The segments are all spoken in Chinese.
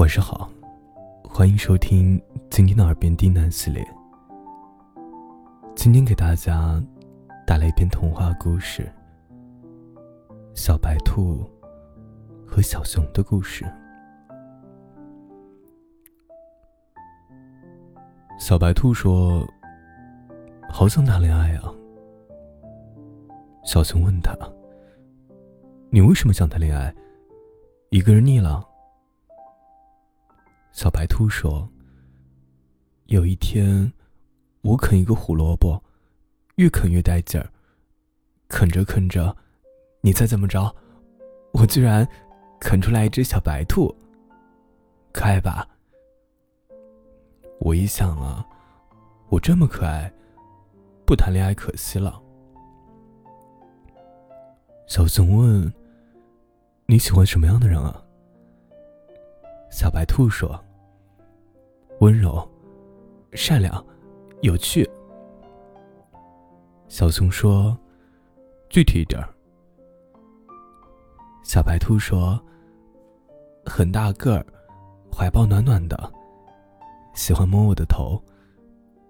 晚上好，欢迎收听今天的耳边低喃系列。今天给大家带来一篇童话故事《小白兔和小熊的故事》。小白兔说：“好想谈恋爱啊。”小熊问他：“你为什么想谈恋爱？一个人腻了？”小白兔说：“有一天，我啃一个胡萝卜，越啃越带劲儿。啃着啃着，你猜怎么着？我居然啃出来一只小白兔，可爱吧？我一想啊，我这么可爱，不谈恋爱可惜了。”小熊问：“你喜欢什么样的人啊？”小白兔说：“温柔、善良、有趣。”小熊说：“具体一点。”小白兔说：“很大个儿，怀抱暖暖的，喜欢摸我的头，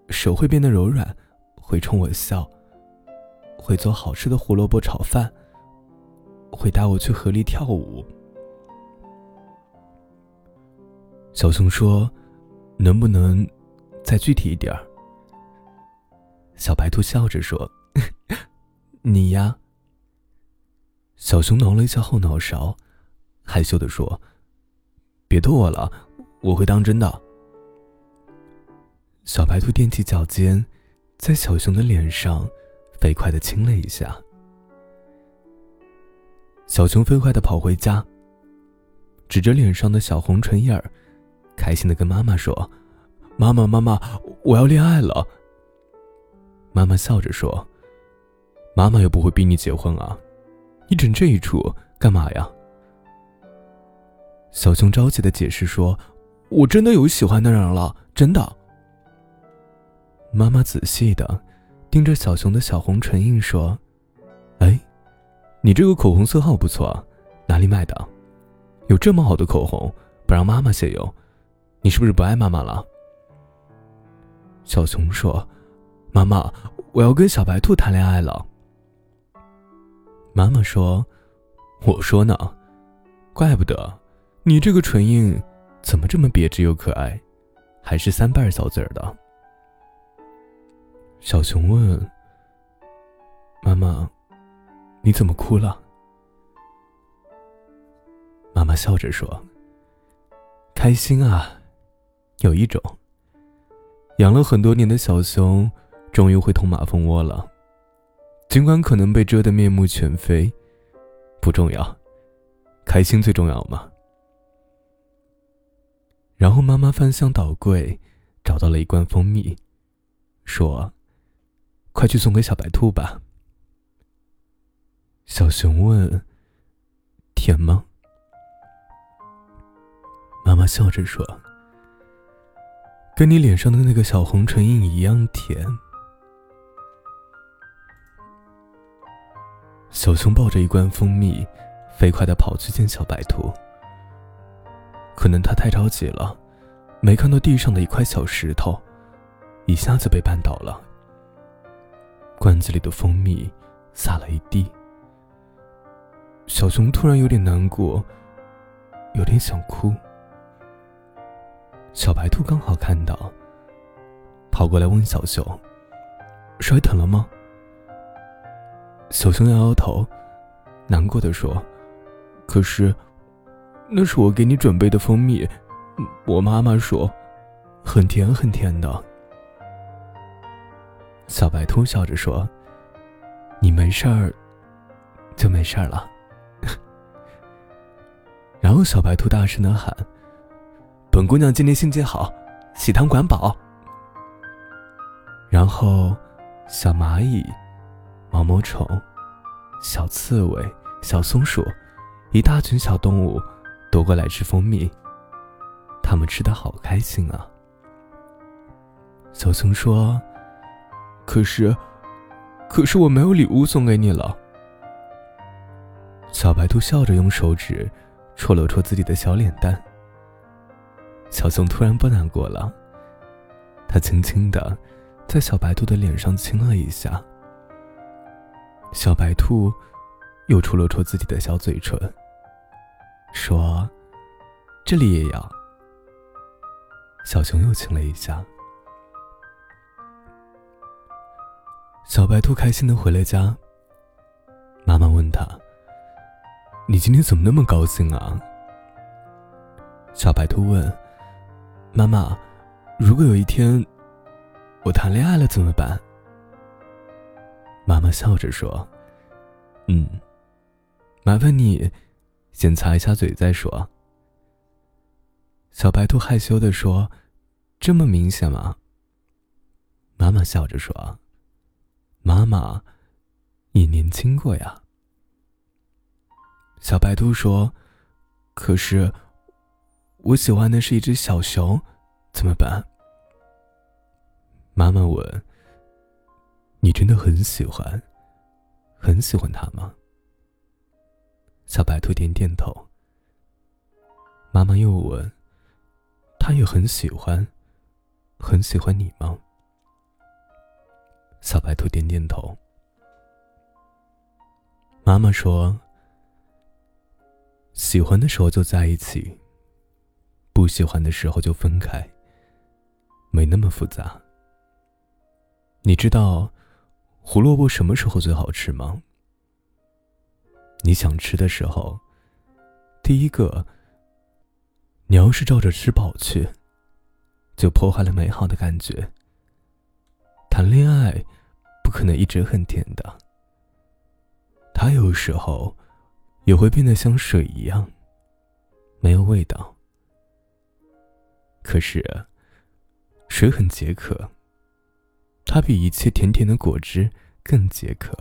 手会变得柔软，会冲我笑，会做好吃的胡萝卜炒饭，会带我去河里跳舞。”小熊说：“能不能再具体一点儿？”小白兔笑着说：“你呀。”小熊挠了一下后脑勺，害羞的说：“别逗我了，我会当真的。”小白兔踮起脚尖，在小熊的脸上飞快的亲了一下。小熊飞快的跑回家，指着脸上的小红唇印儿。开心的跟妈妈说：“妈妈，妈妈，我要恋爱了。”妈妈笑着说：“妈妈又不会逼你结婚啊，你整这一出干嘛呀？”小熊着急的解释说：“我真的有喜欢的人了，真的。”妈妈仔细的盯着小熊的小红唇印说：“哎，你这个口红色号不错，哪里买的？有这么好的口红，不让妈妈借用？”你是不是不爱妈妈了？小熊说：“妈妈，我要跟小白兔谈恋爱了。”妈妈说：“我说呢，怪不得你这个唇印怎么这么别致又可爱，还是三瓣小嘴儿的。”小熊问：“妈妈，你怎么哭了？”妈妈笑着说：“开心啊。”有一种，养了很多年的小熊，终于会捅马蜂窝了。尽管可能被蛰得面目全非，不重要，开心最重要嘛。然后妈妈翻箱倒柜，找到了一罐蜂蜜，说：“快去送给小白兔吧。”小熊问：“甜吗？”妈妈笑着说。跟你脸上的那个小红唇印一样甜。小熊抱着一罐蜂蜜，飞快的跑去见小白兔。可能他太着急了，没看到地上的一块小石头，一下子被绊倒了。罐子里的蜂蜜洒了一地。小熊突然有点难过，有点想哭。小白兔刚好看到，跑过来问小熊：“摔疼了吗？”小熊摇摇头，难过的说：“可是，那是我给你准备的蜂蜜，我妈妈说，很甜很甜的。”小白兔笑着说：“你没事儿，就没事儿了。”然后小白兔大声的喊。本姑娘今天心情好，喜糖管饱。然后，小蚂蚁、毛毛虫、小刺猬、小松鼠，一大群小动物都过来吃蜂蜜。他们吃的好开心啊！小熊说：“可是，可是我没有礼物送给你了。”小白兔笑着用手指戳了戳自己的小脸蛋。小熊突然不难过了，他轻轻的在小白兔的脸上亲了一下。小白兔又戳了戳自己的小嘴唇，说：“这里也要。”小熊又亲了一下。小白兔开心的回了家。妈妈问他：“你今天怎么那么高兴啊？”小白兔问：“妈妈，如果有一天我谈恋爱了怎么办？”妈妈笑着说：“嗯，麻烦你先擦一下嘴再说。”小白兔害羞的说：“这么明显吗？”妈妈笑着说：“妈妈你年轻过呀。”小白兔说：“可是。”我喜欢的是一只小熊，怎么办？妈妈问：“你真的很喜欢，很喜欢它吗？”小白兔点点头。妈妈又问：“他也很喜欢，很喜欢你吗？”小白兔点点头。妈妈说：“喜欢的时候就在一起。”喜欢的时候就分开，没那么复杂。你知道胡萝卜什么时候最好吃吗？你想吃的时候，第一个，你要是照着吃饱去，就破坏了美好的感觉。谈恋爱不可能一直很甜的，它有时候也会变得像水一样，没有味道。可是，水很解渴。它比一切甜甜的果汁更解渴。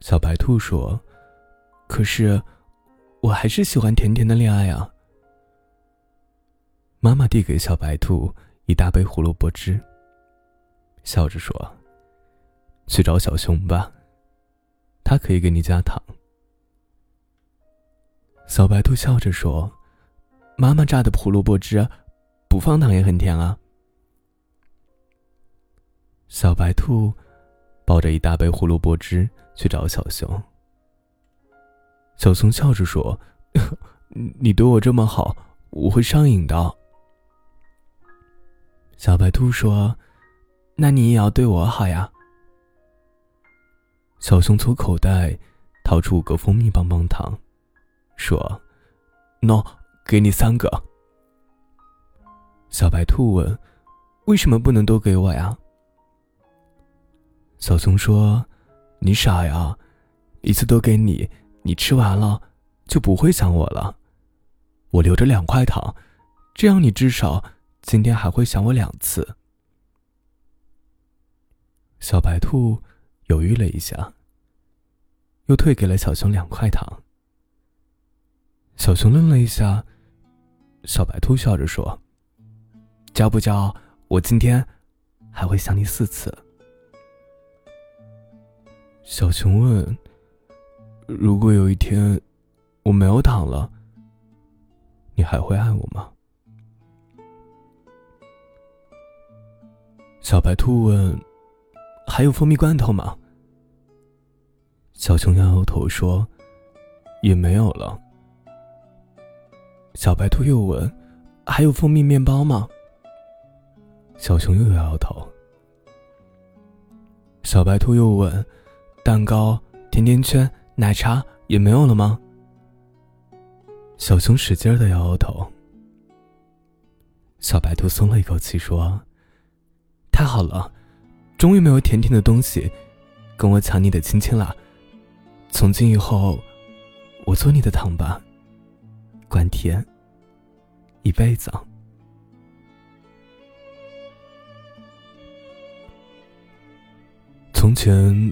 小白兔说：“可是，我还是喜欢甜甜的恋爱啊。”妈妈递给小白兔一大杯胡萝卜汁，笑着说：“去找小熊吧，他可以给你加糖。”小白兔笑着说。妈妈榨的胡萝卜汁，不放糖也很甜啊。小白兔抱着一大杯胡萝卜汁去找小熊。小熊笑着说：“ 你对我这么好，我会上瘾的。”小白兔说：“那你也要对我好呀。”小熊从口袋掏出五个蜂蜜棒棒糖，说：“no。”给你三个。小白兔问：“为什么不能都给我呀？”小熊说：“你傻呀，一次都给你，你吃完了就不会想我了。我留着两块糖，这样你至少今天还会想我两次。”小白兔犹豫了一下，又退给了小熊两块糖。小熊愣了一下。小白兔笑着说：“交不交？我今天还会想你四次。”小熊问：“如果有一天我没有糖了，你还会爱我吗？”小白兔问：“还有蜂蜜罐头吗？”小熊摇摇头说：“也没有了。”小白兔又问：“还有蜂蜜面包吗？”小熊又摇摇头。小白兔又问：“蛋糕、甜甜圈、奶茶也没有了吗？”小熊使劲的摇摇头。小白兔松了一口气说：“太好了，终于没有甜甜的东西跟我抢你的亲亲了。从今以后，我做你的糖吧。”管甜，一辈子。从前，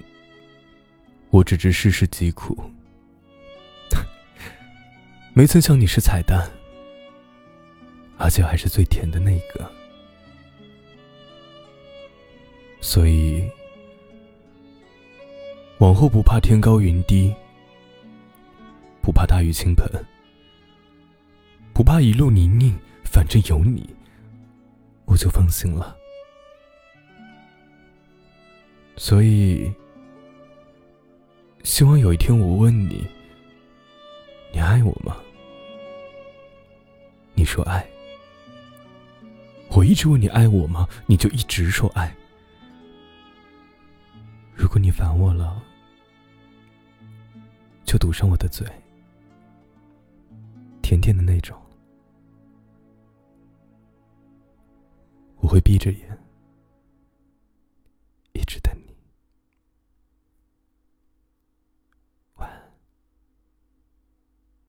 我只知世事疾苦，没曾想你是彩蛋，而且还是最甜的那个。所以，往后不怕天高云低，不怕大雨倾盆。不怕一路泥泞，反正有你，我就放心了。所以，希望有一天我问你，你爱我吗？你说爱。我一直问你爱我吗？你就一直说爱。如果你烦我了，就堵上我的嘴，甜甜的那种，我会闭着眼。